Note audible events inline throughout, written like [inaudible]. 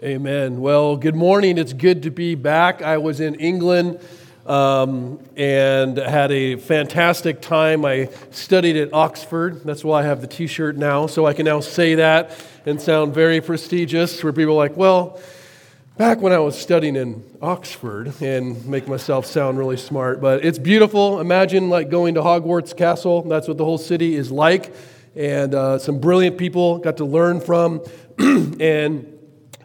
Amen. Well, good morning. It's good to be back. I was in England um, and had a fantastic time. I studied at Oxford. That's why I have the t shirt now, so I can now say that and sound very prestigious, where people are like, well, back when I was studying in Oxford and make myself sound really smart. But it's beautiful. Imagine like going to Hogwarts Castle. That's what the whole city is like. And uh, some brilliant people got to learn from. [clears throat] and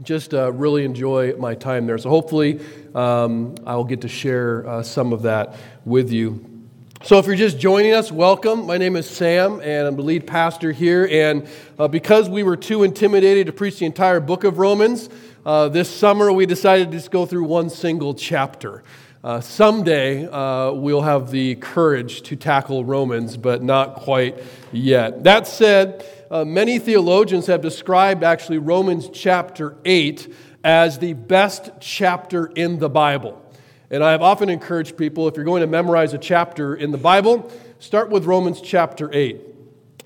just uh, really enjoy my time there. So hopefully, um, I'll get to share uh, some of that with you. So, if you're just joining us, welcome. My name is Sam, and I'm the lead pastor here. And uh, because we were too intimidated to preach the entire book of Romans, uh, this summer we decided to just go through one single chapter. Uh, someday uh, we'll have the courage to tackle Romans, but not quite yet. That said, uh, many theologians have described actually Romans chapter 8 as the best chapter in the Bible. And I have often encouraged people if you're going to memorize a chapter in the Bible, start with Romans chapter 8.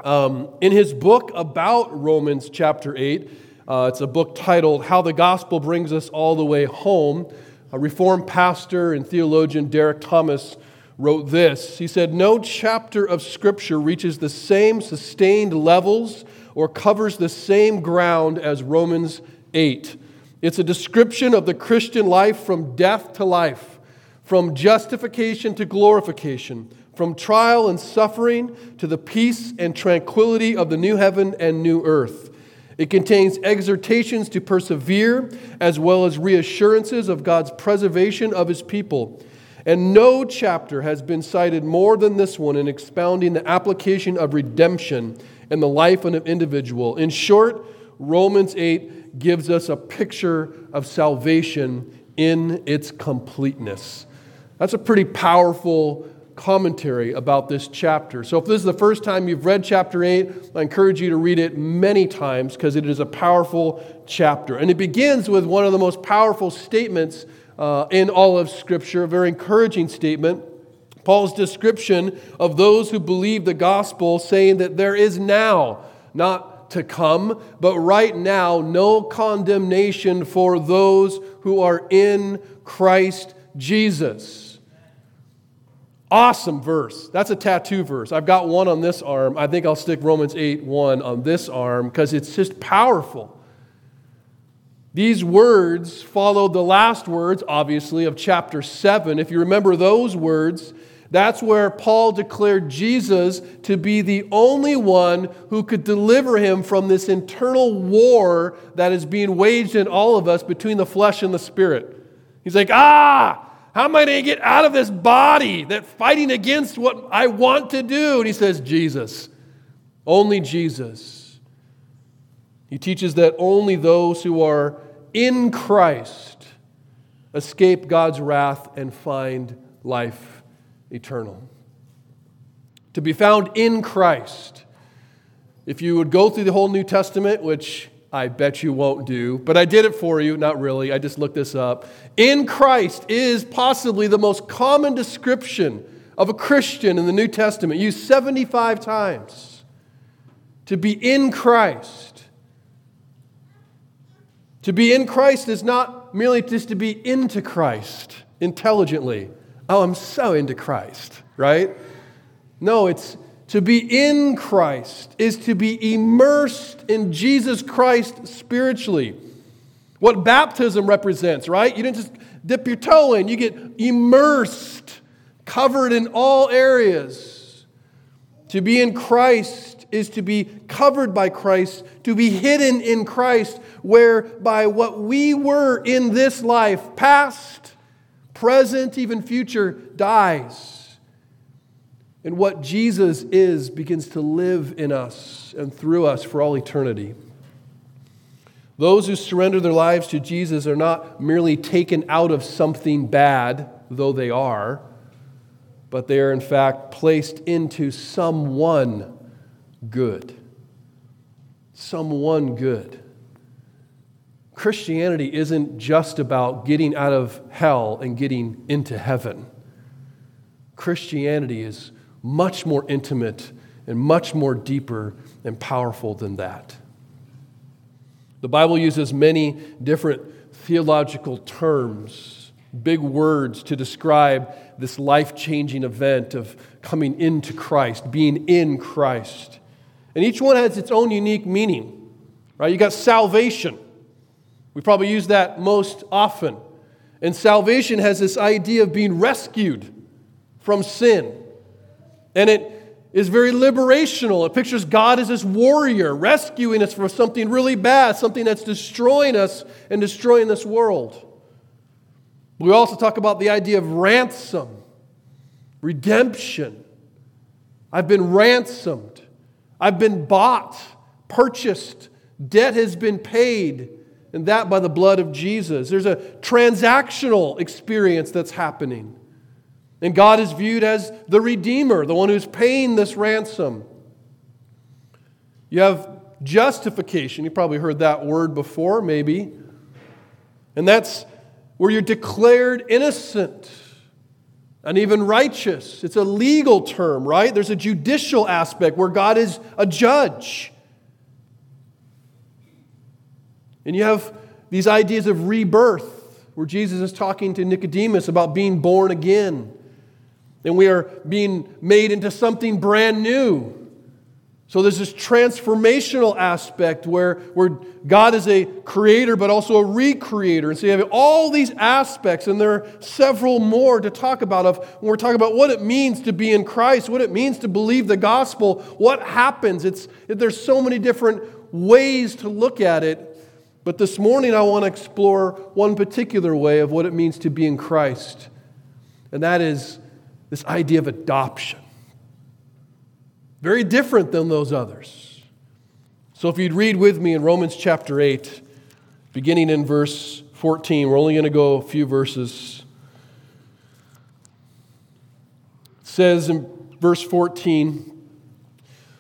Um, in his book about Romans chapter 8, uh, it's a book titled How the Gospel Brings Us All the Way Home. A Reformed pastor and theologian, Derek Thomas, wrote this. He said, No chapter of Scripture reaches the same sustained levels or covers the same ground as Romans 8. It's a description of the Christian life from death to life, from justification to glorification, from trial and suffering to the peace and tranquility of the new heaven and new earth. It contains exhortations to persevere as well as reassurances of God's preservation of his people. And no chapter has been cited more than this one in expounding the application of redemption in the life of an individual. In short, Romans 8 gives us a picture of salvation in its completeness. That's a pretty powerful commentary about this chapter. So, if this is the first time you've read chapter 8, I encourage you to read it many times because it is a powerful chapter. And it begins with one of the most powerful statements uh, in all of Scripture, a very encouraging statement. Paul's description of those who believe the gospel, saying that there is now, not to come, but right now, no condemnation for those who are in Christ Jesus. Awesome verse. That's a tattoo verse. I've got one on this arm. I think I'll stick Romans 8 1 on this arm because it's just powerful. These words followed the last words, obviously, of chapter 7. If you remember those words, that's where Paul declared Jesus to be the only one who could deliver him from this internal war that is being waged in all of us between the flesh and the spirit. He's like, ah, how am I going to get out of this body that fighting against what I want to do? And he says, Jesus. Only Jesus. He teaches that only those who are in Christ escape God's wrath and find life eternal. To be found in Christ. If you would go through the whole New Testament, which I bet you won't do, but I did it for you, not really, I just looked this up. In Christ is possibly the most common description of a Christian in the New Testament, used 75 times. To be in Christ to be in Christ is not merely just to be into Christ intelligently. Oh, I'm so into Christ, right? No, it's to be in Christ is to be immersed in Jesus Christ spiritually. What baptism represents, right? You didn't just dip your toe in, you get immersed, covered in all areas. To be in Christ is to be covered by Christ, to be hidden in Christ, whereby what we were in this life, past, present, even future, dies. And what Jesus is begins to live in us and through us for all eternity. Those who surrender their lives to Jesus are not merely taken out of something bad, though they are, but they are in fact placed into someone good. Someone good. Christianity isn't just about getting out of hell and getting into heaven. Christianity is much more intimate and much more deeper and powerful than that. The Bible uses many different theological terms, big words to describe this life changing event of coming into Christ, being in Christ. And each one has its own unique meaning, right? You got salvation. We probably use that most often. And salvation has this idea of being rescued from sin. And it is very liberational. It pictures God as this warrior, rescuing us from something really bad, something that's destroying us and destroying this world. We also talk about the idea of ransom, redemption. I've been ransomed, I've been bought, purchased, debt has been paid, and that by the blood of Jesus. There's a transactional experience that's happening. And God is viewed as the Redeemer, the one who's paying this ransom. You have justification. You probably heard that word before, maybe. And that's where you're declared innocent and even righteous. It's a legal term, right? There's a judicial aspect where God is a judge. And you have these ideas of rebirth, where Jesus is talking to Nicodemus about being born again and we are being made into something brand new. So there's this transformational aspect where, where God is a creator but also a recreator. And so you have all these aspects, and there are several more to talk about of when we're talking about what it means to be in Christ, what it means to believe the gospel, what happens. It's, there's so many different ways to look at it. But this morning I want to explore one particular way of what it means to be in Christ. And that is this idea of adoption. Very different than those others. So if you'd read with me in Romans chapter 8, beginning in verse 14, we're only going to go a few verses. It says in verse 14,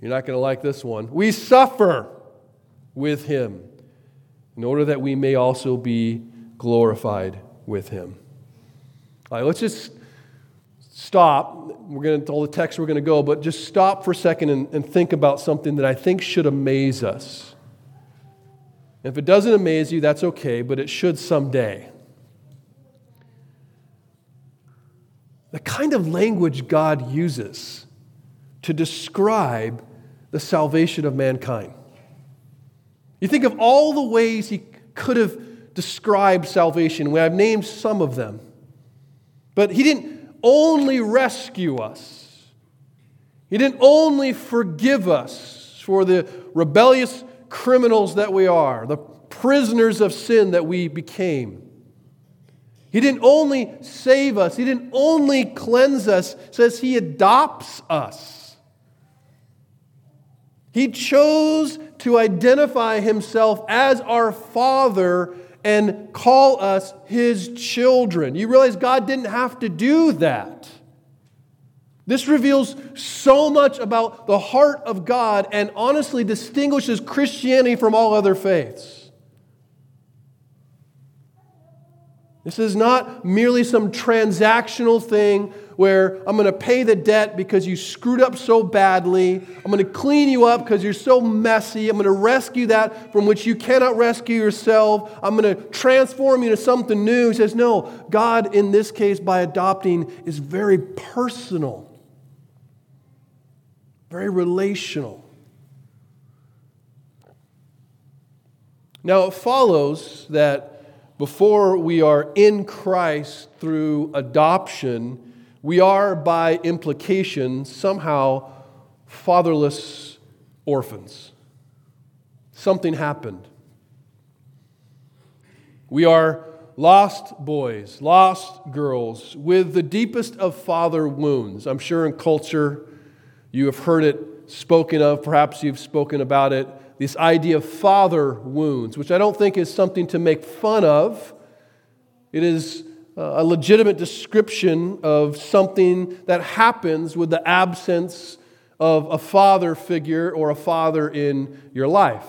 you're not going to like this one, we suffer with Him, in order that we may also be glorified with Him. All right, let's just stop. We're going to all the text we're going to go, but just stop for a second and, and think about something that I think should amaze us. If it doesn't amaze you, that's okay, but it should someday. The kind of language God uses to describe the salvation of mankind. You think of all the ways he could have described salvation. I've named some of them. But he didn't only rescue us. He didn't only forgive us for the rebellious criminals that we are, the prisoners of sin that we became. He didn't only save us, He didn't only cleanse us, says He adopts us. He chose to identify Himself as our Father and call us his children. You realize God didn't have to do that. This reveals so much about the heart of God and honestly distinguishes Christianity from all other faiths. This is not merely some transactional thing where I'm going to pay the debt because you screwed up so badly. I'm going to clean you up because you're so messy. I'm going to rescue that from which you cannot rescue yourself. I'm going to transform you to something new. He says, No, God, in this case, by adopting, is very personal, very relational. Now, it follows that before we are in Christ through adoption, we are, by implication, somehow fatherless orphans. Something happened. We are lost boys, lost girls with the deepest of father wounds. I'm sure in culture you have heard it spoken of, perhaps you've spoken about it this idea of father wounds, which I don't think is something to make fun of. It is a legitimate description of something that happens with the absence of a father figure or a father in your life.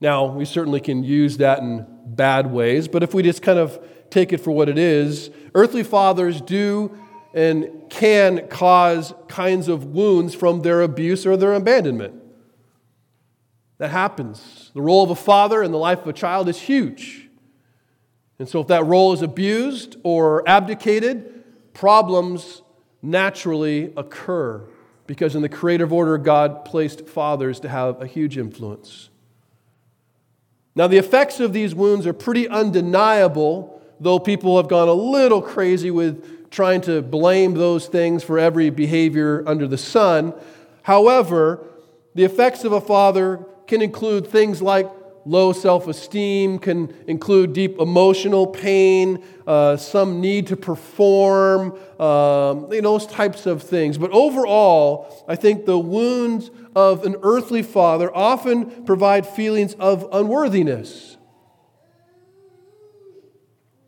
Now, we certainly can use that in bad ways, but if we just kind of take it for what it is, earthly fathers do and can cause kinds of wounds from their abuse or their abandonment. That happens. The role of a father in the life of a child is huge. And so, if that role is abused or abdicated, problems naturally occur because in the creative order, God placed fathers to have a huge influence. Now, the effects of these wounds are pretty undeniable, though people have gone a little crazy with trying to blame those things for every behavior under the sun. However, the effects of a father can include things like low self esteem, can include deep emotional pain, uh, some need to perform, um, you know, those types of things. But overall, I think the wounds of an earthly father often provide feelings of unworthiness.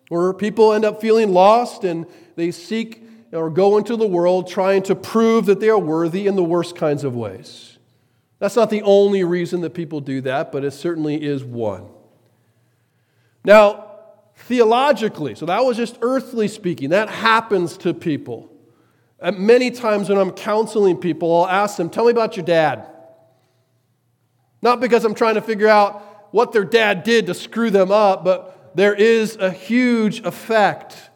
Where people end up feeling lost and they seek or go into the world trying to prove that they are worthy in the worst kinds of ways. That's not the only reason that people do that, but it certainly is one. Now, theologically, so that was just earthly speaking, that happens to people. And many times when I'm counseling people, I'll ask them, Tell me about your dad. Not because I'm trying to figure out what their dad did to screw them up, but there is a huge effect.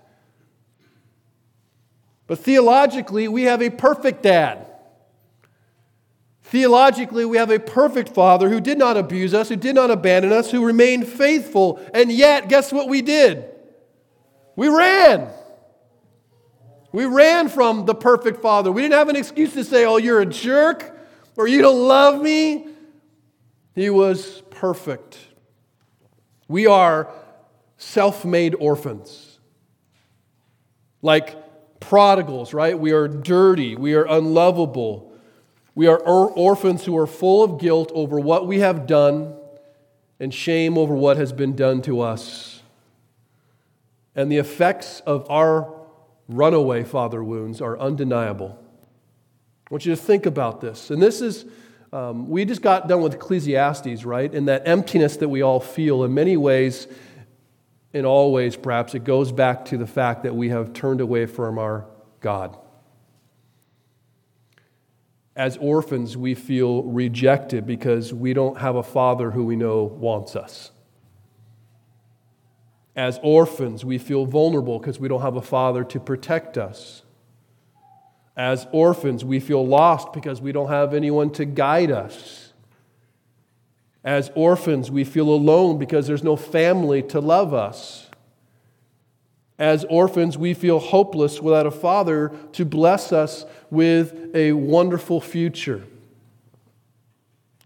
But theologically, we have a perfect dad. Theologically, we have a perfect Father who did not abuse us, who did not abandon us, who remained faithful. And yet, guess what we did? We ran. We ran from the perfect Father. We didn't have an excuse to say, oh, you're a jerk or you don't love me. He was perfect. We are self made orphans. Like prodigals, right? We are dirty. We are unlovable. We are or- orphans who are full of guilt over what we have done and shame over what has been done to us. And the effects of our runaway father wounds are undeniable. I want you to think about this. And this is, um, we just got done with Ecclesiastes, right? And that emptiness that we all feel, in many ways, in all ways, perhaps, it goes back to the fact that we have turned away from our God. As orphans, we feel rejected because we don't have a father who we know wants us. As orphans, we feel vulnerable because we don't have a father to protect us. As orphans, we feel lost because we don't have anyone to guide us. As orphans, we feel alone because there's no family to love us. As orphans, we feel hopeless without a father to bless us with a wonderful future.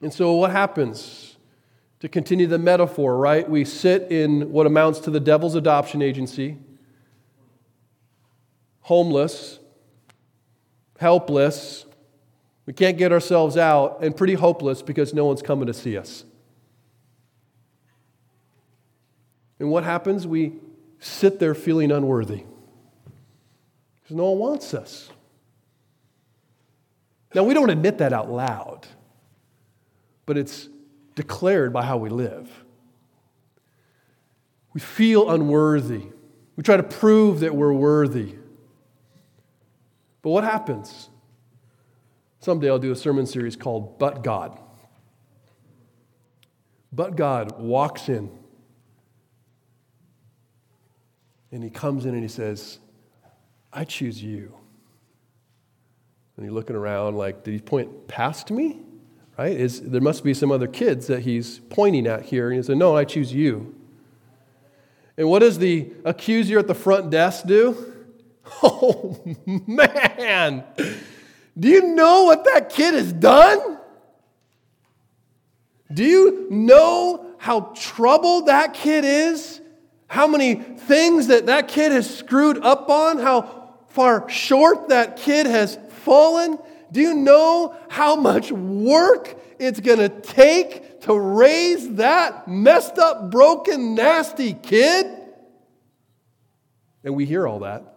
And so, what happens? To continue the metaphor, right? We sit in what amounts to the devil's adoption agency, homeless, helpless. We can't get ourselves out, and pretty hopeless because no one's coming to see us. And what happens? We sit there feeling unworthy because no one wants us. Now, we don't admit that out loud, but it's declared by how we live. We feel unworthy. We try to prove that we're worthy. But what happens? Someday I'll do a sermon series called But God. But God walks in And he comes in and he says, I choose you. And you're looking around like, did he point past me? Right? Is, there must be some other kids that he's pointing at here. And he said, No, I choose you. And what does the accuser at the front desk do? [laughs] Oh, man. Do you know what that kid has done? Do you know how troubled that kid is? How many things that that kid has screwed up on, how far short that kid has fallen. Do you know how much work it's going to take to raise that messed up, broken, nasty kid? And we hear all that.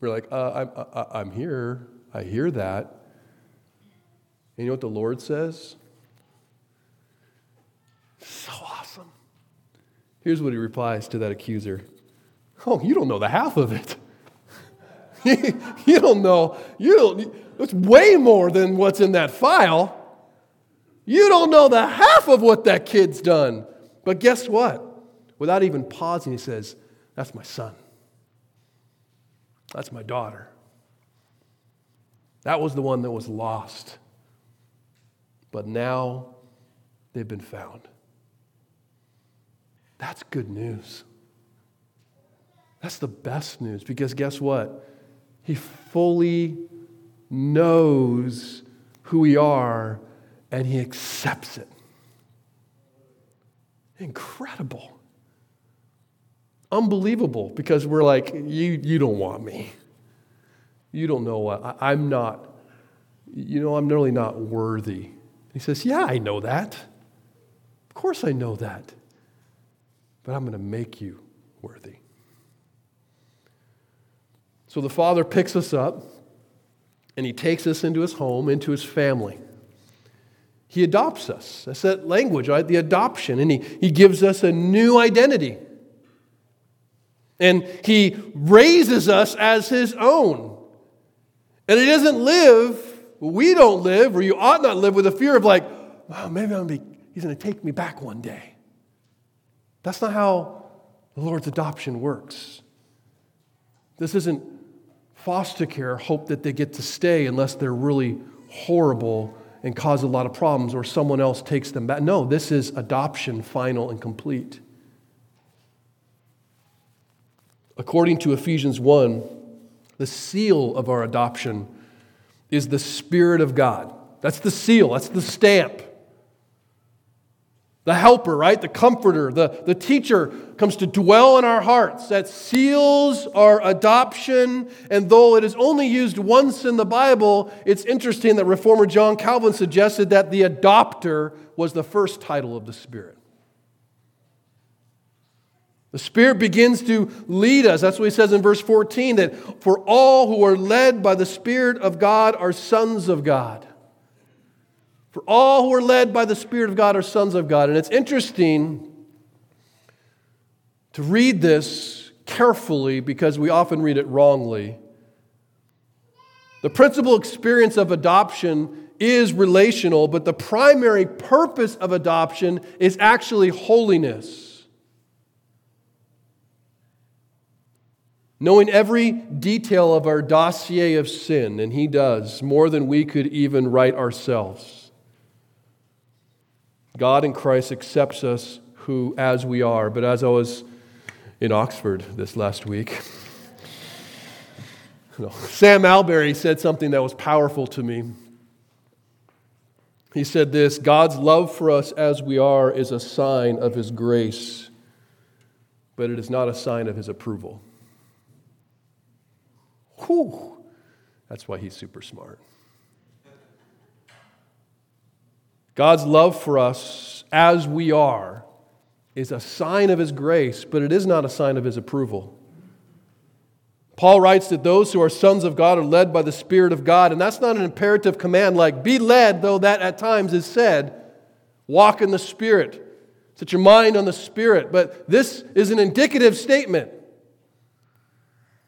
We're like, uh, I'm, I, I'm here. I hear that. And you know what the Lord says? So awesome. Here's what he replies to that accuser Oh, you don't know the half of it. [laughs] you don't know. You don't. It's way more than what's in that file. You don't know the half of what that kid's done. But guess what? Without even pausing, he says, That's my son. That's my daughter. That was the one that was lost. But now they've been found. That's good news. That's the best news because guess what? He fully knows who we are and he accepts it. Incredible. Unbelievable because we're like, you, you don't want me. You don't know what. I, I'm not, you know, I'm really not worthy. He says, Yeah, I know that. Of course I know that. But I'm going to make you worthy. So the Father picks us up and he takes us into his home, into his family. He adopts us. That's that language, right? The adoption. And he, he gives us a new identity. And he raises us as his own. And he doesn't live, we don't live, or you ought not live with a fear of like, well, maybe I'm gonna be, he's going to take me back one day. That's not how the Lord's adoption works. This isn't foster care hope that they get to stay unless they're really horrible and cause a lot of problems or someone else takes them back. No, this is adoption, final and complete. According to Ephesians 1, the seal of our adoption is the Spirit of God. That's the seal, that's the stamp. The helper, right? The comforter, the, the teacher comes to dwell in our hearts. That seals our adoption. And though it is only used once in the Bible, it's interesting that Reformer John Calvin suggested that the adopter was the first title of the Spirit. The Spirit begins to lead us. That's what he says in verse 14 that for all who are led by the Spirit of God are sons of God. For all who are led by the Spirit of God are sons of God. And it's interesting to read this carefully because we often read it wrongly. The principal experience of adoption is relational, but the primary purpose of adoption is actually holiness. Knowing every detail of our dossier of sin, and He does more than we could even write ourselves. God in Christ accepts us who as we are. But as I was in Oxford this last week, Sam Allberry said something that was powerful to me. He said this God's love for us as we are is a sign of his grace, but it is not a sign of his approval. Whew. That's why he's super smart. God's love for us as we are is a sign of His grace, but it is not a sign of His approval. Paul writes that those who are sons of God are led by the Spirit of God, and that's not an imperative command like be led, though that at times is said. Walk in the Spirit, set your mind on the Spirit. But this is an indicative statement.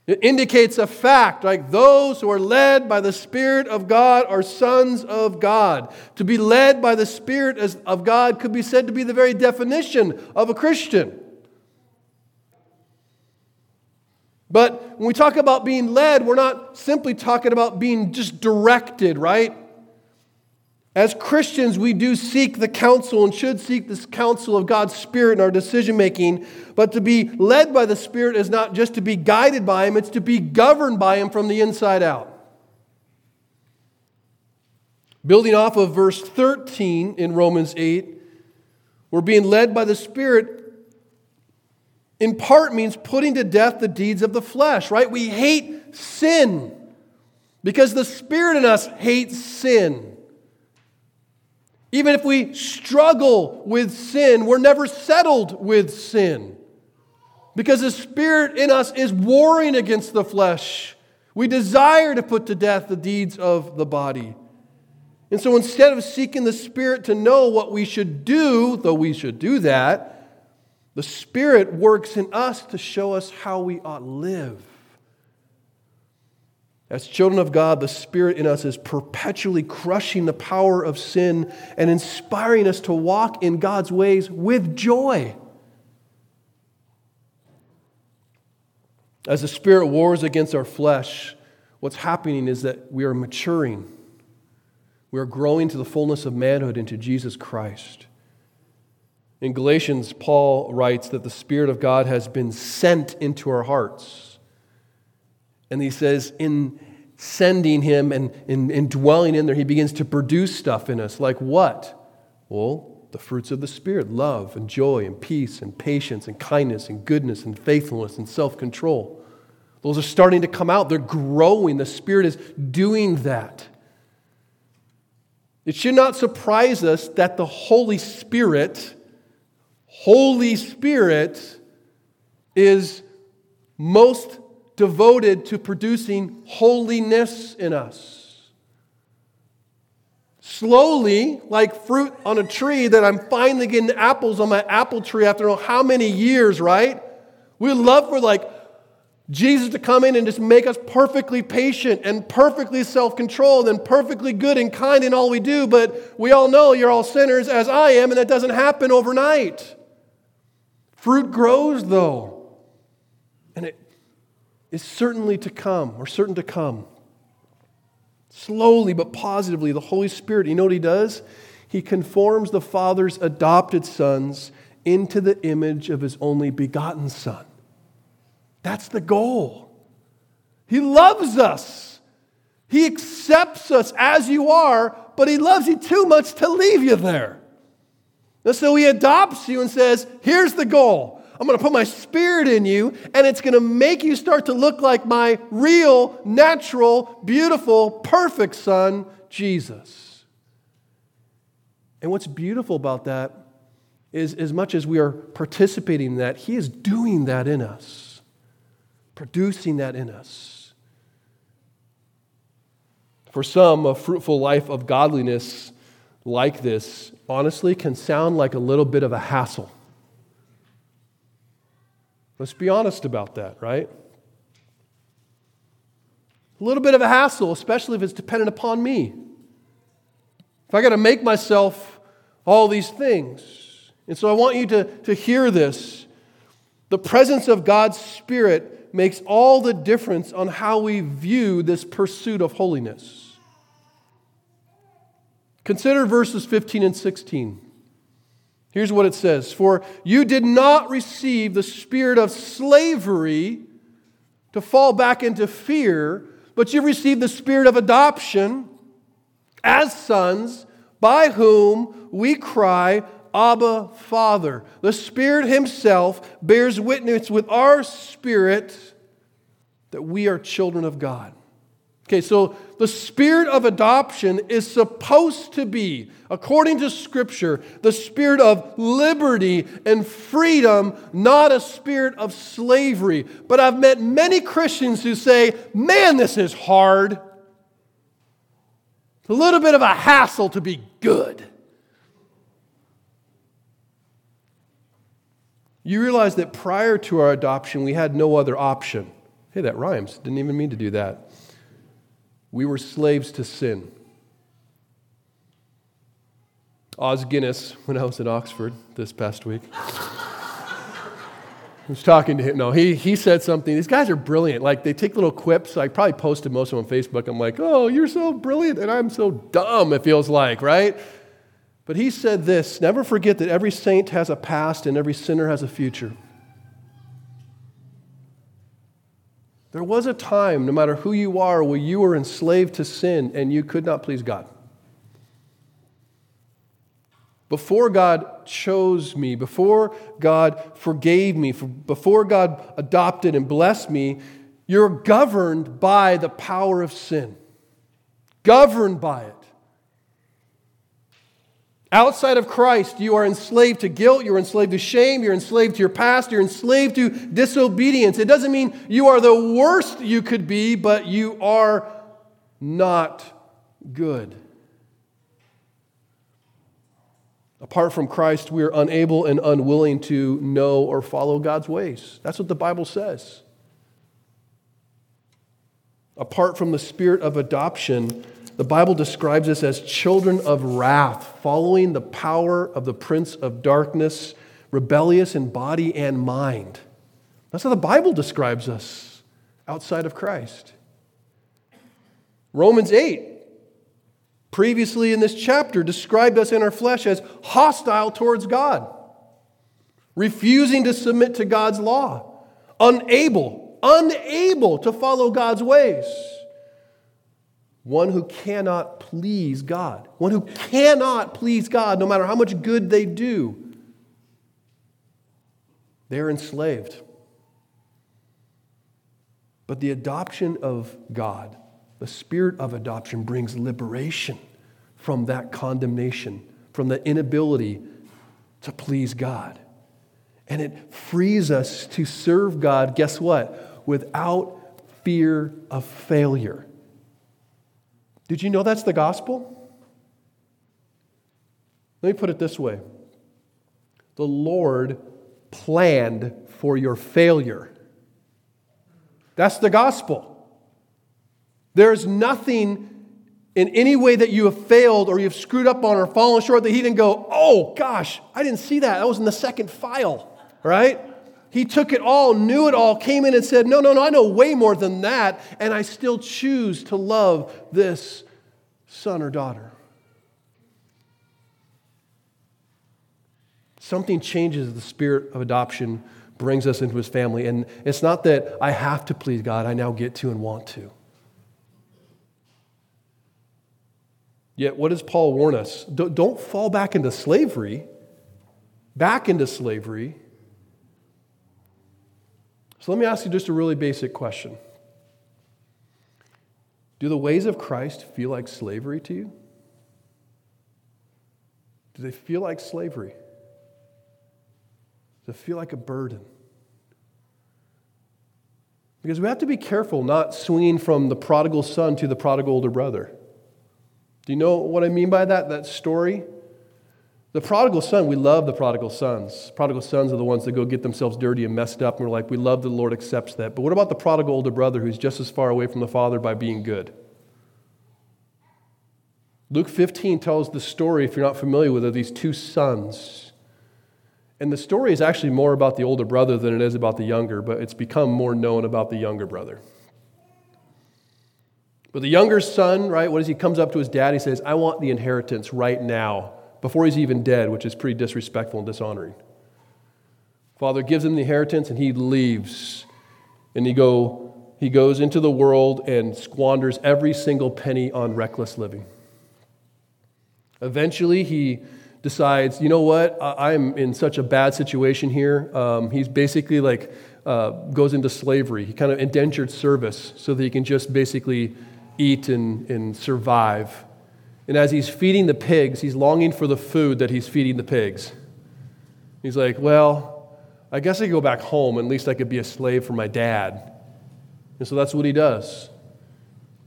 It indicates a fact, like those who are led by the Spirit of God are sons of God. To be led by the Spirit of God could be said to be the very definition of a Christian. But when we talk about being led, we're not simply talking about being just directed, right? As Christians, we do seek the counsel and should seek this counsel of God's Spirit in our decision making. But to be led by the Spirit is not just to be guided by Him, it's to be governed by Him from the inside out. Building off of verse 13 in Romans 8, we're being led by the Spirit in part means putting to death the deeds of the flesh, right? We hate sin because the Spirit in us hates sin. Even if we struggle with sin, we're never settled with sin. Because the Spirit in us is warring against the flesh. We desire to put to death the deeds of the body. And so instead of seeking the Spirit to know what we should do, though we should do that, the Spirit works in us to show us how we ought to live. As children of God, the Spirit in us is perpetually crushing the power of sin and inspiring us to walk in God's ways with joy. As the Spirit wars against our flesh, what's happening is that we are maturing. We are growing to the fullness of manhood into Jesus Christ. In Galatians, Paul writes that the Spirit of God has been sent into our hearts. And he says, in sending him and in, in dwelling in there, he begins to produce stuff in us. Like what? Well, the fruits of the Spirit love and joy and peace and patience and kindness and goodness and faithfulness and self control. Those are starting to come out. They're growing. The Spirit is doing that. It should not surprise us that the Holy Spirit, Holy Spirit, is most devoted to producing holiness in us. Slowly, like fruit on a tree, that I'm finally getting apples on my apple tree after how many years, right? We love for like Jesus to come in and just make us perfectly patient and perfectly self controlled and perfectly good and kind in all we do, but we all know you're all sinners as I am, and that doesn't happen overnight. Fruit grows, though, and it is certainly to come, or certain to come. Slowly but positively, the Holy Spirit, you know what He does? He conforms the Father's adopted sons into the image of His only begotten Son. That's the goal. He loves us. He accepts us as you are, but He loves you too much to leave you there. And so He adopts you and says, Here's the goal I'm going to put my spirit in you, and it's going to make you start to look like my real, natural, beautiful, perfect son, Jesus. And what's beautiful about that is, as much as we are participating in that, He is doing that in us, producing that in us. For some, a fruitful life of godliness like this, honestly, can sound like a little bit of a hassle. Let's be honest about that, right? A little bit of a hassle, especially if it's dependent upon me. If I got to make myself all these things. And so I want you to, to hear this. The presence of God's Spirit makes all the difference on how we view this pursuit of holiness. Consider verses 15 and 16. Here's what it says For you did not receive the spirit of slavery to fall back into fear, but you received the spirit of adoption as sons, by whom we cry, Abba, Father. The Spirit Himself bears witness with our spirit that we are children of God. Okay, so the spirit of adoption is supposed to be, according to Scripture, the spirit of liberty and freedom, not a spirit of slavery. But I've met many Christians who say, man, this is hard. It's a little bit of a hassle to be good. You realize that prior to our adoption, we had no other option. Hey, that rhymes. Didn't even mean to do that. We were slaves to sin. Os Guinness, when I was in Oxford this past week, was talking to him. No, he, he said something. These guys are brilliant. Like, they take little quips. I probably posted most of them on Facebook. I'm like, oh, you're so brilliant, and I'm so dumb, it feels like, right? But he said this Never forget that every saint has a past and every sinner has a future. There was a time, no matter who you are, where you were enslaved to sin and you could not please God. Before God chose me, before God forgave me, before God adopted and blessed me, you're governed by the power of sin. Governed by it. Outside of Christ, you are enslaved to guilt, you're enslaved to shame, you're enslaved to your past, you're enslaved to disobedience. It doesn't mean you are the worst you could be, but you are not good. Apart from Christ, we are unable and unwilling to know or follow God's ways. That's what the Bible says. Apart from the spirit of adoption, the Bible describes us as children of wrath, following the power of the prince of darkness, rebellious in body and mind. That's how the Bible describes us outside of Christ. Romans 8, previously in this chapter, described us in our flesh as hostile towards God, refusing to submit to God's law, unable, unable to follow God's ways one who cannot please God, one who cannot please God no matter how much good they do. They're enslaved. But the adoption of God, the spirit of adoption, brings liberation from that condemnation, from the inability to please God. And it frees us to serve God, guess what? Without fear of failure. Did you know that's the gospel? Let me put it this way the Lord planned for your failure. That's the gospel. There's nothing in any way that you have failed or you've screwed up on or fallen short that He didn't go, oh gosh, I didn't see that. That was in the second file, right? He took it all, knew it all, came in and said, No, no, no, I know way more than that, and I still choose to love this son or daughter. Something changes the spirit of adoption, brings us into his family. And it's not that I have to please God, I now get to and want to. Yet, what does Paul warn us? Don't fall back into slavery, back into slavery. So let me ask you just a really basic question Do the ways of Christ feel like slavery to you? Do they feel like slavery? Does it feel like a burden? Because we have to be careful not swinging from the prodigal son to the prodigal older brother. Do you know what I mean by that? That story? The prodigal son, we love the prodigal sons. Prodigal sons are the ones that go get themselves dirty and messed up, and we're like, we love the Lord accepts that. But what about the prodigal older brother who's just as far away from the father by being good? Luke 15 tells the story, if you're not familiar with it, of these two sons. And the story is actually more about the older brother than it is about the younger, but it's become more known about the younger brother. But the younger son, right, what is he comes up to his dad, he says, I want the inheritance right now before he's even dead, which is pretty disrespectful and dishonoring. Father gives him the inheritance and he leaves. And he, go, he goes into the world and squanders every single penny on reckless living. Eventually, he decides, you know what, I'm in such a bad situation here. Um, he's basically like, uh, goes into slavery. He kind of indentured service so that he can just basically eat and, and survive and as he's feeding the pigs, he's longing for the food that he's feeding the pigs. He's like, Well, I guess I could go back home. At least I could be a slave for my dad. And so that's what he does.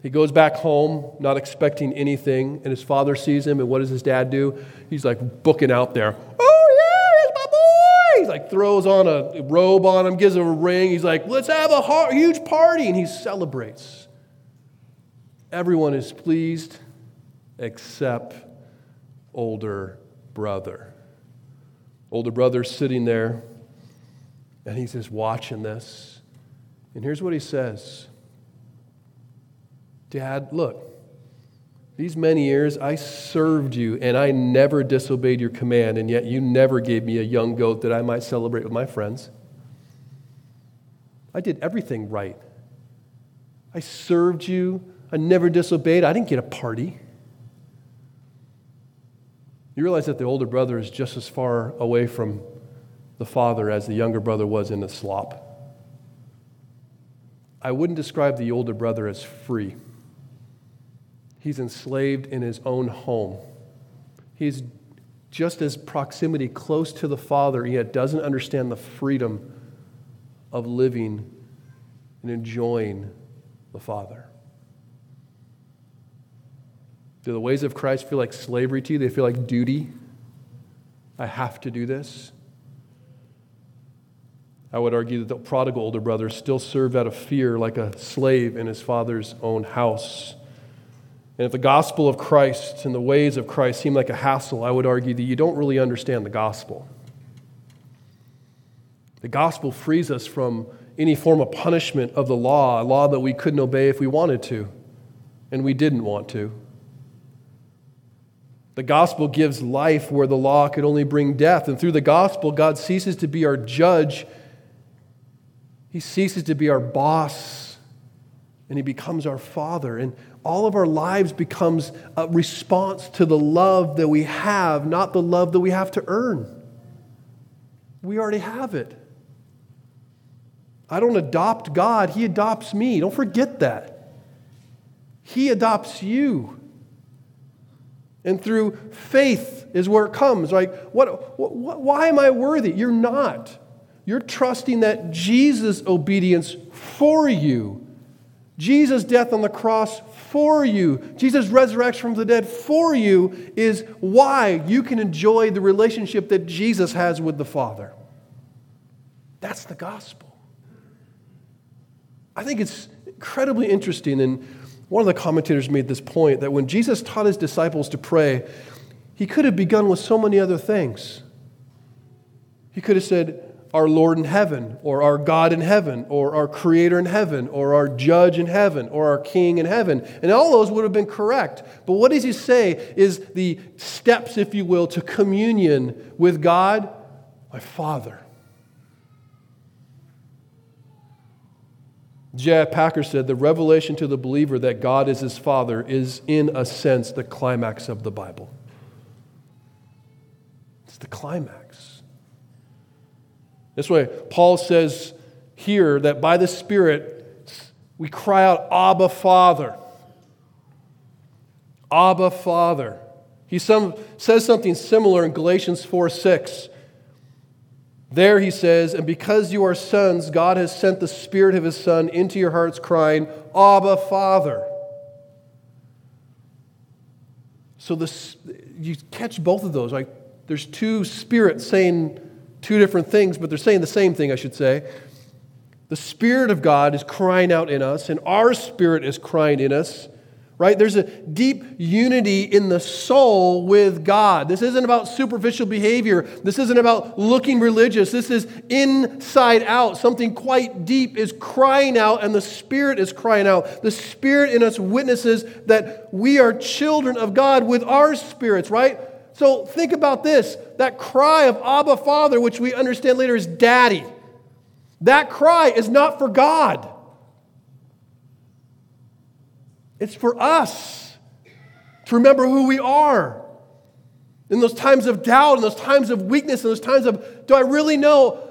He goes back home, not expecting anything, and his father sees him, and what does his dad do? He's like booking out there. Oh, yeah, it's my boy! He's like throws on a robe on him, gives him a ring. He's like, let's have a huge party, and he celebrates. Everyone is pleased except older brother. Older brother sitting there, and he's just watching this. And here's what he says Dad, look, these many years I served you and I never disobeyed your command, and yet you never gave me a young goat that I might celebrate with my friends. I did everything right. I served you. I never disobeyed. I didn't get a party. You realize that the older brother is just as far away from the father as the younger brother was in the slop. I wouldn't describe the older brother as free. He's enslaved in his own home. He's just as proximity close to the Father, yet doesn't understand the freedom of living and enjoying the Father. Do the ways of Christ feel like slavery to you? They feel like duty. I have to do this. I would argue that the prodigal older brother still served out of fear like a slave in his father's own house. And if the gospel of Christ and the ways of Christ seem like a hassle, I would argue that you don't really understand the gospel. The gospel frees us from any form of punishment of the law, a law that we couldn't obey if we wanted to, and we didn't want to. The gospel gives life where the law could only bring death. And through the gospel, God ceases to be our judge, He ceases to be our boss, and He becomes our Father. And all of our lives becomes a response to the love that we have, not the love that we have to earn. We already have it. I don't adopt God, He adopts me. Don't forget that. He adopts you. And through faith is where it comes. Like, what, what, why am I worthy? You're not. You're trusting that Jesus' obedience for you, Jesus' death on the cross for you, Jesus' resurrection from the dead for you is why you can enjoy the relationship that Jesus has with the Father. That's the gospel. I think it's incredibly interesting and one of the commentators made this point that when Jesus taught his disciples to pray, he could have begun with so many other things. He could have said, Our Lord in heaven, or our God in heaven, or our Creator in heaven, or our Judge in heaven, or our King in heaven. And all those would have been correct. But what does he say is the steps, if you will, to communion with God? My Father. J.I. Packer said the revelation to the believer that God is his Father is, in a sense, the climax of the Bible. It's the climax. This way, Paul says here that by the Spirit, we cry out, Abba, Father. Abba, Father. He some, says something similar in Galatians 4 6. There he says, And because you are sons, God has sent the Spirit of His Son into your hearts, crying, Abba, Father. So this, you catch both of those. Like there's two spirits saying two different things, but they're saying the same thing, I should say. The Spirit of God is crying out in us, and our spirit is crying in us right? There's a deep unity in the soul with God. This isn't about superficial behavior. This isn't about looking religious. This is inside out. Something quite deep is crying out, and the Spirit is crying out. The Spirit in us witnesses that we are children of God with our spirits, right? So think about this that cry of Abba Father, which we understand later is Daddy. That cry is not for God. It's for us to remember who we are. In those times of doubt, in those times of weakness, in those times of, do I really know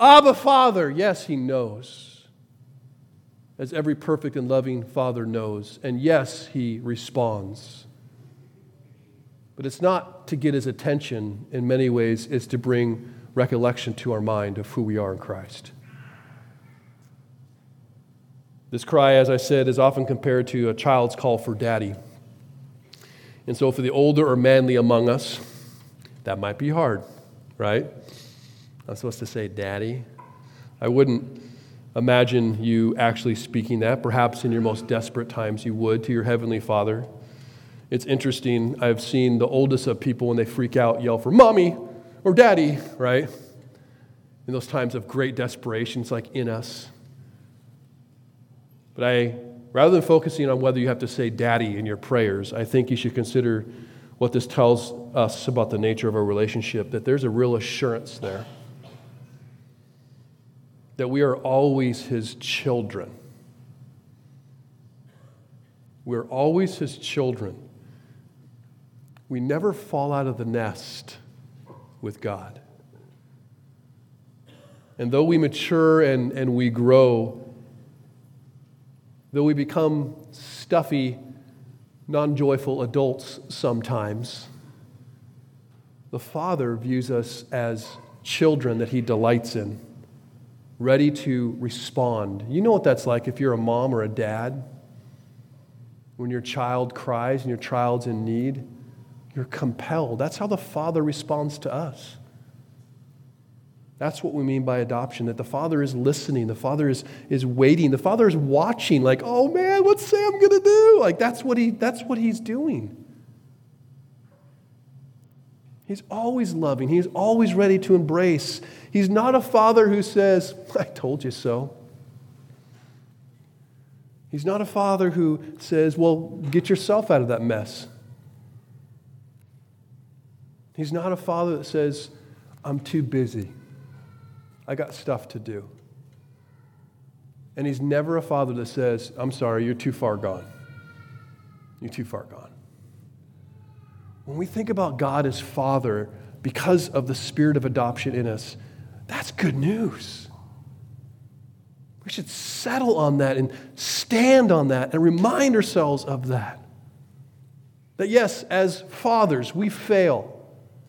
Abba Father? Yes, He knows. As every perfect and loving Father knows. And yes, He responds. But it's not to get His attention in many ways, it's to bring recollection to our mind of who we are in Christ. This cry, as I said, is often compared to a child's call for daddy. And so, for the older or manly among us, that might be hard, right? I'm supposed to say daddy. I wouldn't imagine you actually speaking that. Perhaps in your most desperate times you would to your heavenly father. It's interesting. I've seen the oldest of people when they freak out yell for mommy or daddy, right? In those times of great desperation, it's like in us. But I, rather than focusing on whether you have to say daddy in your prayers, I think you should consider what this tells us about the nature of our relationship, that there's a real assurance there. That we are always his children. We're always his children. We never fall out of the nest with God. And though we mature and, and we grow, Though we become stuffy, non joyful adults sometimes, the Father views us as children that He delights in, ready to respond. You know what that's like if you're a mom or a dad? When your child cries and your child's in need, you're compelled. That's how the Father responds to us. That's what we mean by adoption, that the Father is listening, the Father is, is waiting, the Father is watching, like, oh man, what's Sam gonna do? Like that's what he that's what he's doing. He's always loving, he's always ready to embrace. He's not a father who says, I told you so. He's not a father who says, Well, get yourself out of that mess. He's not a father that says, I'm too busy. I got stuff to do. And he's never a father that says, I'm sorry, you're too far gone. You're too far gone. When we think about God as Father because of the spirit of adoption in us, that's good news. We should settle on that and stand on that and remind ourselves of that. That yes, as fathers, we fail.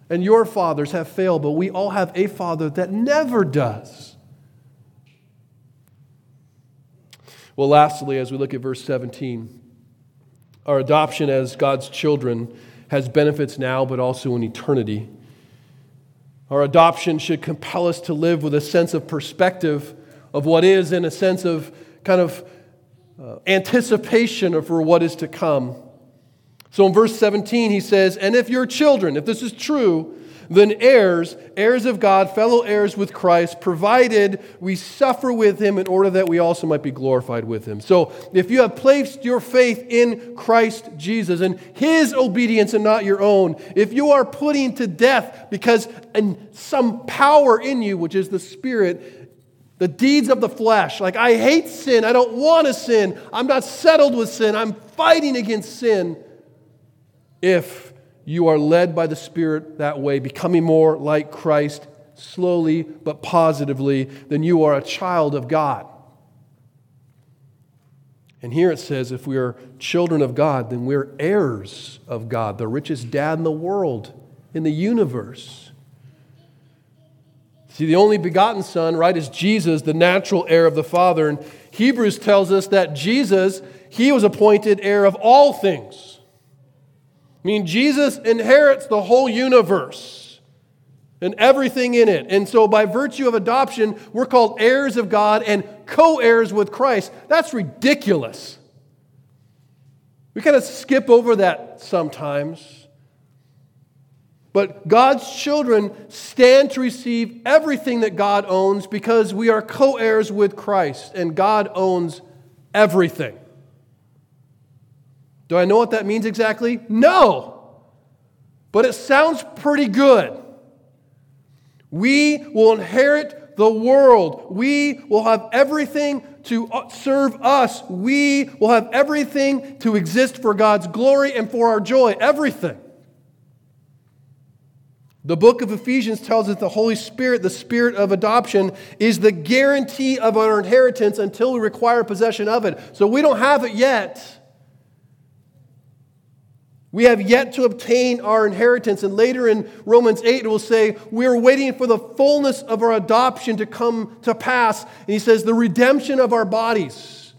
And your fathers have failed, but we all have a father that never does. Well, lastly, as we look at verse 17, our adoption as God's children has benefits now, but also in eternity. Our adoption should compel us to live with a sense of perspective of what is and a sense of kind of uh, anticipation of for what is to come. So in verse 17, he says, And if your children, if this is true, then heirs, heirs of God, fellow heirs with Christ, provided we suffer with him in order that we also might be glorified with him. So if you have placed your faith in Christ Jesus and his obedience and not your own, if you are putting to death because in some power in you, which is the Spirit, the deeds of the flesh, like I hate sin, I don't want to sin, I'm not settled with sin, I'm fighting against sin if you are led by the Spirit that way, becoming more like Christ slowly but positively, then you are a child of God. And here it says if we are children of God, then we're heirs of God, the richest dad in the world, in the universe. See, the only begotten Son, right, is Jesus, the natural heir of the Father. And Hebrews tells us that Jesus, he was appointed heir of all things. I mean, Jesus inherits the whole universe and everything in it. And so, by virtue of adoption, we're called heirs of God and co heirs with Christ. That's ridiculous. We kind of skip over that sometimes. But God's children stand to receive everything that God owns because we are co heirs with Christ and God owns everything. Do I know what that means exactly? No. But it sounds pretty good. We will inherit the world. We will have everything to uh, serve us. We will have everything to exist for God's glory and for our joy. Everything. The book of Ephesians tells us the Holy Spirit, the spirit of adoption, is the guarantee of our inheritance until we require possession of it. So we don't have it yet. We have yet to obtain our inheritance. And later in Romans 8, it will say, We are waiting for the fullness of our adoption to come to pass. And he says, The redemption of our bodies.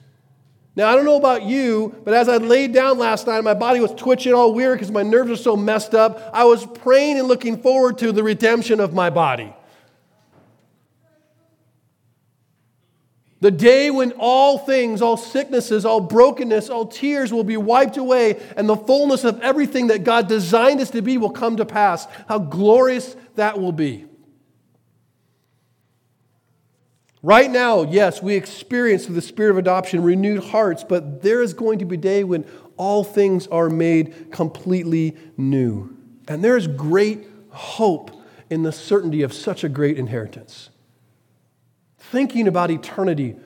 Now, I don't know about you, but as I laid down last night, my body was twitching all weird because my nerves are so messed up. I was praying and looking forward to the redemption of my body. The day when all things, all sicknesses, all brokenness, all tears will be wiped away, and the fullness of everything that God designed us to be will come to pass. How glorious that will be. Right now, yes, we experience through the spirit of adoption renewed hearts, but there is going to be a day when all things are made completely new. And there is great hope in the certainty of such a great inheritance thinking about eternity,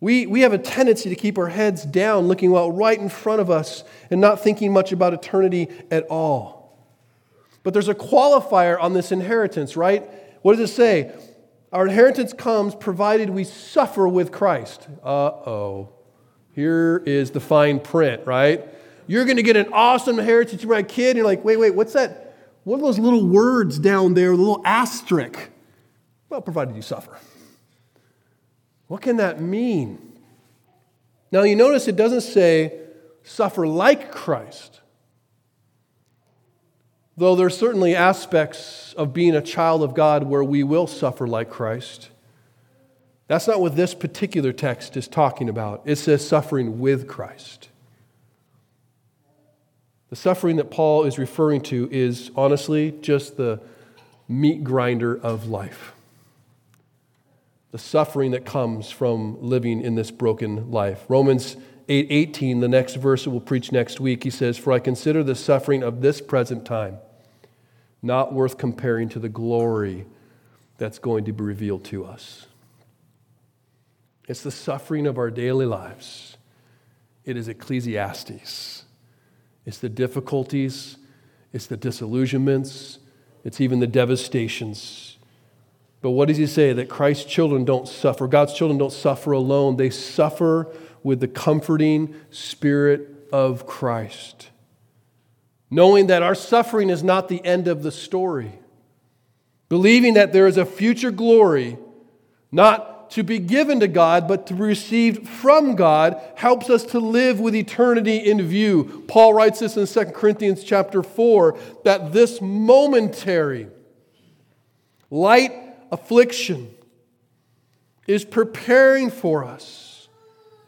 we, we have a tendency to keep our heads down, looking well right in front of us, and not thinking much about eternity at all. But there's a qualifier on this inheritance, right? What does it say? Our inheritance comes provided we suffer with Christ. Uh oh. Here is the fine print, right? You're going to get an awesome inheritance. You're my kid. And you're like, wait, wait, what's that? What are those little words down there, the little asterisk? Well, provided you suffer. What can that mean? Now, you notice it doesn't say suffer like Christ. Though there are certainly aspects of being a child of God where we will suffer like Christ. That's not what this particular text is talking about. It says suffering with Christ. The suffering that Paul is referring to is honestly just the meat grinder of life. The suffering that comes from living in this broken life. Romans 8 18, the next verse that we'll preach next week, he says, For I consider the suffering of this present time not worth comparing to the glory that's going to be revealed to us. It's the suffering of our daily lives. It is Ecclesiastes. It's the difficulties, it's the disillusionments, it's even the devastations. But what does he say? That Christ's children don't suffer. God's children don't suffer alone. They suffer with the comforting spirit of Christ. Knowing that our suffering is not the end of the story. Believing that there is a future glory, not to be given to God, but to be received from God, helps us to live with eternity in view. Paul writes this in 2 Corinthians chapter 4 that this momentary light affliction is preparing for us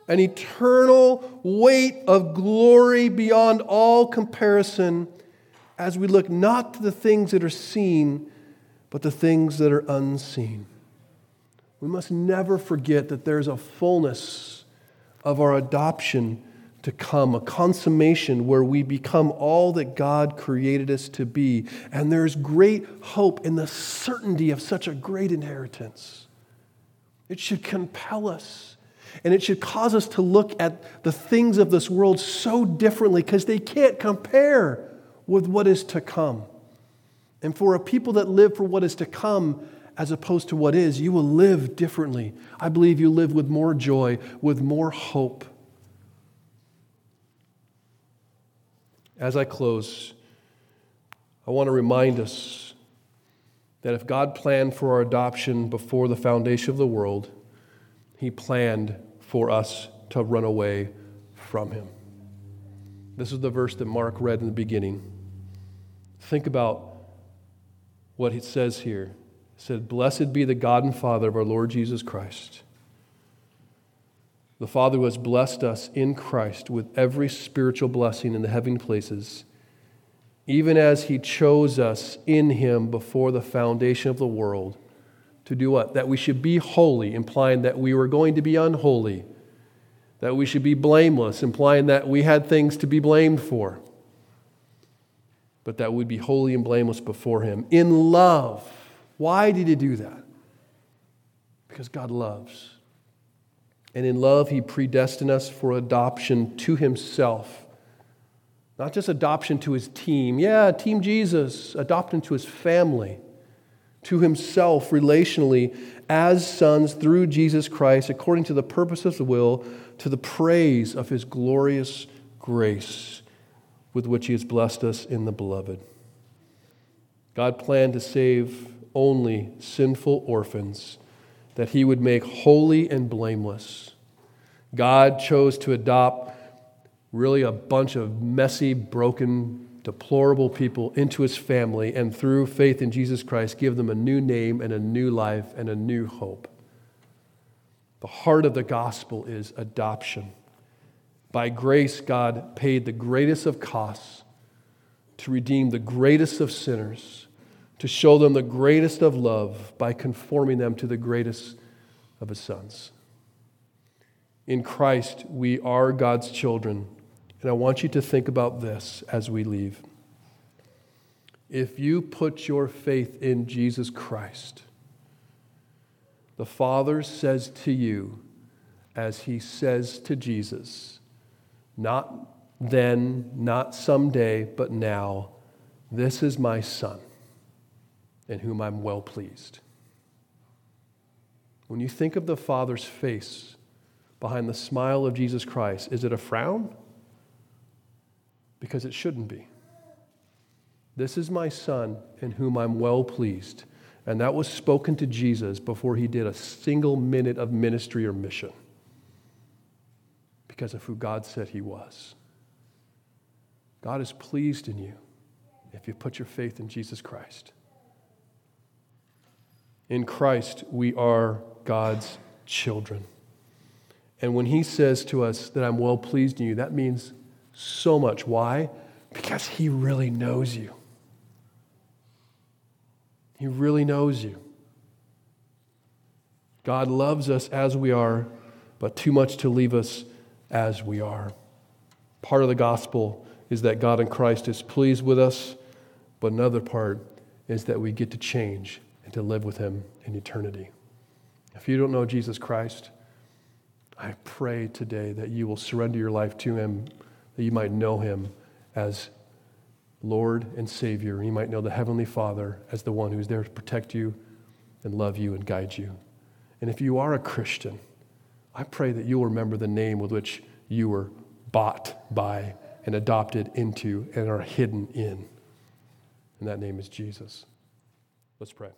an eternal weight of glory beyond all comparison as we look not to the things that are seen, but the things that are unseen. We must never forget that there's a fullness of our adoption to come, a consummation where we become all that God created us to be. And there's great hope in the certainty of such a great inheritance. It should compel us. And it should cause us to look at the things of this world so differently because they can't compare with what is to come. And for a people that live for what is to come, as opposed to what is, you will live differently. I believe you live with more joy, with more hope. As I close, I want to remind us that if God planned for our adoption before the foundation of the world, He planned for us to run away from Him. This is the verse that Mark read in the beginning. Think about what it says here said, Blessed be the God and Father of our Lord Jesus Christ. The Father who has blessed us in Christ with every spiritual blessing in the heavenly places, even as he chose us in him before the foundation of the world. To do what? That we should be holy, implying that we were going to be unholy. That we should be blameless, implying that we had things to be blamed for. But that we'd be holy and blameless before him. In love why did he do that? Because God loves. And in love, he predestined us for adoption to himself. Not just adoption to his team. Yeah, Team Jesus, adoption to his family, to himself relationally as sons through Jesus Christ, according to the purpose of the will, to the praise of his glorious grace with which he has blessed us in the beloved. God planned to save only sinful orphans that he would make holy and blameless. God chose to adopt really a bunch of messy, broken, deplorable people into his family, and through faith in Jesus Christ, give them a new name and a new life and a new hope. The heart of the gospel is adoption. By grace, God paid the greatest of costs to redeem the greatest of sinners to show them the greatest of love by conforming them to the greatest of his sons. In Christ, we are God's children. And I want you to think about this as we leave. If you put your faith in Jesus Christ, the Father says to you, as he says to Jesus, not then, not someday, but now, this is my Son in whom I'm well pleased. When you think of the Father's face behind the smile of Jesus Christ, is it a frown? Because it shouldn't be. This is my son in whom I'm well pleased. And that was spoken to Jesus before he did a single minute of ministry or mission because of who God said he was. God is pleased in you if you put your faith in Jesus Christ. In Christ, we are God's children. And when he says to us that I'm well pleased in you, that means so much. Why? Because he really knows you. He really knows you. God loves us as we are, but too much to leave us as we are. Part of the gospel is that God in Christ is pleased with us, but another part is that we get to change and to live with Him in eternity. If you don't know Jesus Christ, I pray today that you will surrender your life to Him, that you might know Him as Lord and Savior, and you might know the Heavenly Father as the one who's there to protect you and love you and guide you. And if you are a Christian, I pray that you'll remember the name with which you were bought by and adopted into and are hidden in. And that name is Jesus. Let's pray.